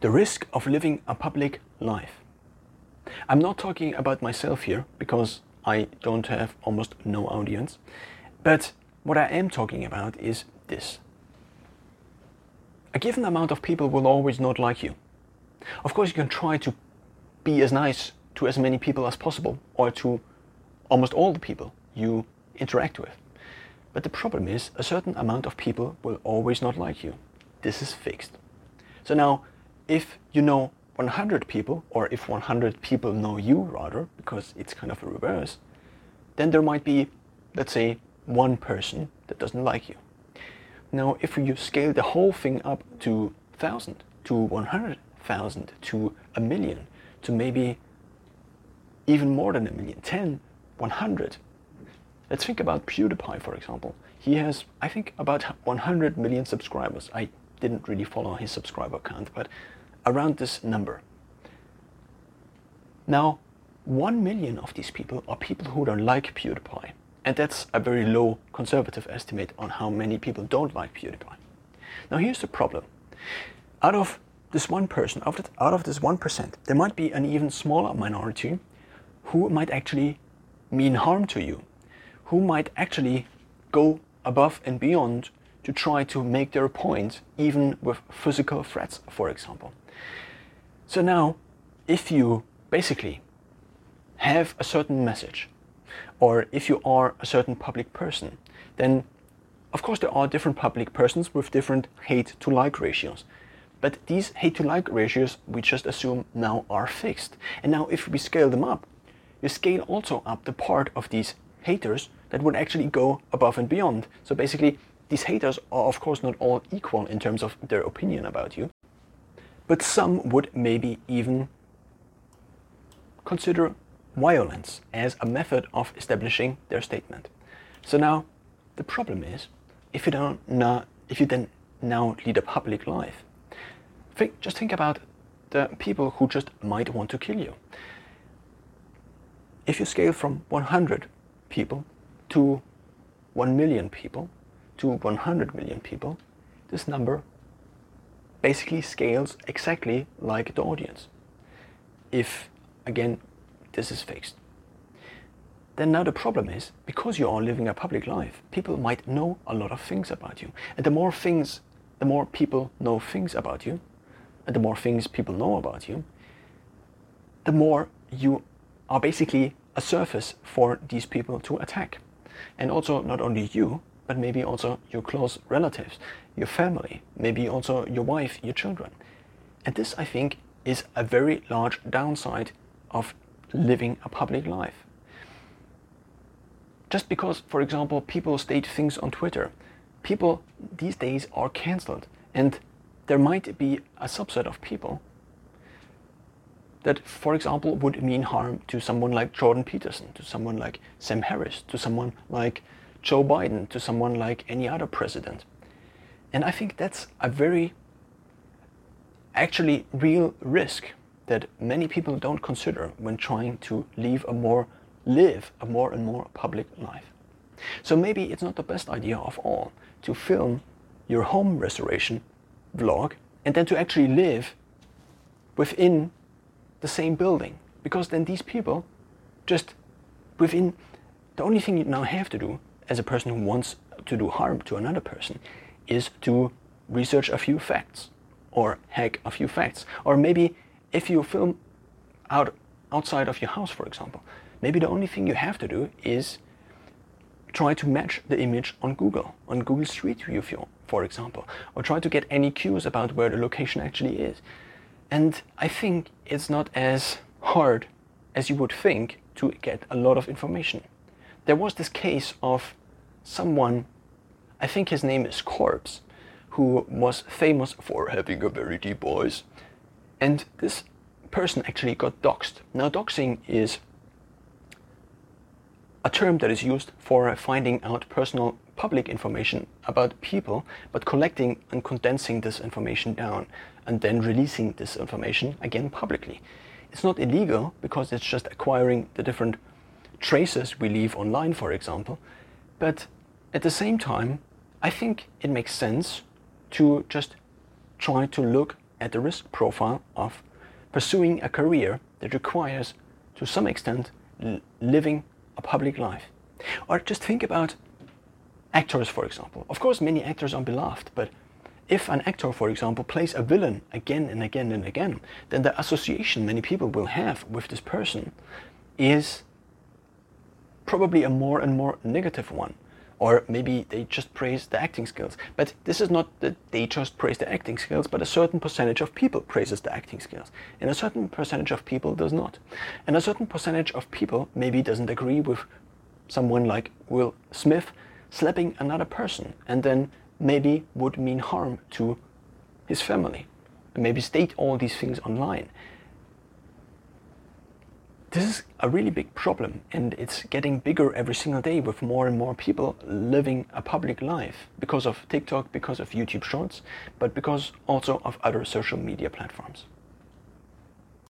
the risk of living a public life. I'm not talking about myself here because I don't have almost no audience, but what I am talking about is this. A given amount of people will always not like you. Of course, you can try to be as nice to as many people as possible or to almost all the people you interact with. But the problem is, a certain amount of people will always not like you. This is fixed. So now, if you know 100 people, or if 100 people know you rather, because it's kind of a reverse, then there might be, let's say, one person that doesn't like you. Now, if you scale the whole thing up to 1,000, to 100,000, to a million, to maybe even more than a million, 10, 100. Let's think about PewDiePie, for example. He has, I think, about 100 million subscribers. I didn't really follow his subscriber count, but around this number. Now, 1 million of these people are people who don't like PewDiePie. And that's a very low conservative estimate on how many people don't like PewDiePie. Now, here's the problem. Out of this one person, out of, this 1%, there might be an even smaller minority who might actually mean harm to you, who might actually go above and beyond to try to make their point, even with physical threats, for example. So now, if you basically have a certain message, or if you are a certain public person, then of course there are different public persons with different hate to like ratios. But these hate to like ratios we just assume now are fixed. And now if we scale them up, you scale also up the part of these haters that would actually go above and beyond. So basically, these haters are of course not all equal in terms of their opinion about you, but some would maybe even consider violence as a method of establishing their statement. So now, the problem is, if you don't not, if you then now lead a public life, think, just think about the people who just might want to kill you. If you scale from 100 people to 1 million people to 100 million people, this number basically scales exactly like the audience. If, again, this is fixed. Then now the problem is, because you are living a public life, people might know a lot of things about you. And the more things, the more people know things about you, and the more things people know about you, the more you are basically a surface for these people to attack. And also not only you, but maybe also your close relatives, your family, maybe also your wife, your children. And this, I think, is a very large downside of living a public life. Just because, for example, people state things on Twitter, people these days are cancelled, and there might be a subset of people that, for example, would mean harm to someone like Jordan Peterson, to someone like Sam Harris, to someone like Joe Biden, to someone like any other president. And I think that's a very actually real risk that many people don't consider when trying to live a more live a more and more public life. So maybe it's not the best idea of all to film your home restoration vlog and then to actually live within the same building because then these people just within the only thing you now have to do as a person who wants to do harm to another person is to research a few facts or hack a few facts or maybe if you film out outside of your house for example maybe the only thing you have to do is try to match the image on Google on Google Street View for example or try to get any cues about where the location actually is and I think it's not as hard as you would think to get a lot of information. There was this case of someone, I think his name is Corpse, who was famous for having a very deep voice. And this person actually got doxxed. Now, doxing is a term that is used for finding out personal public information about people, but collecting and condensing this information down and then releasing this information again publicly. It's not illegal because it's just acquiring the different traces we leave online, for example. But at the same time, I think it makes sense to just try to look at the risk profile of pursuing a career that requires, to some extent, living a public life. Or just think about actors, for example. Of course, many actors are beloved, but if an actor, for example, plays a villain again and again and again, then the association many people will have with this person is probably a more and more negative one. Or maybe they just praise the acting skills. But this is not that they just praise the acting skills, but a certain percentage of people praises the acting skills. And a certain percentage of people does not. And a certain percentage of people maybe doesn't agree with someone like Will Smith slapping another person and then maybe would mean harm to his family. And maybe state all these things online. This is a really big problem, and it's getting bigger every single day with more and more people living a public life because of TikTok, because of YouTube Shorts, but because also of other social media platforms.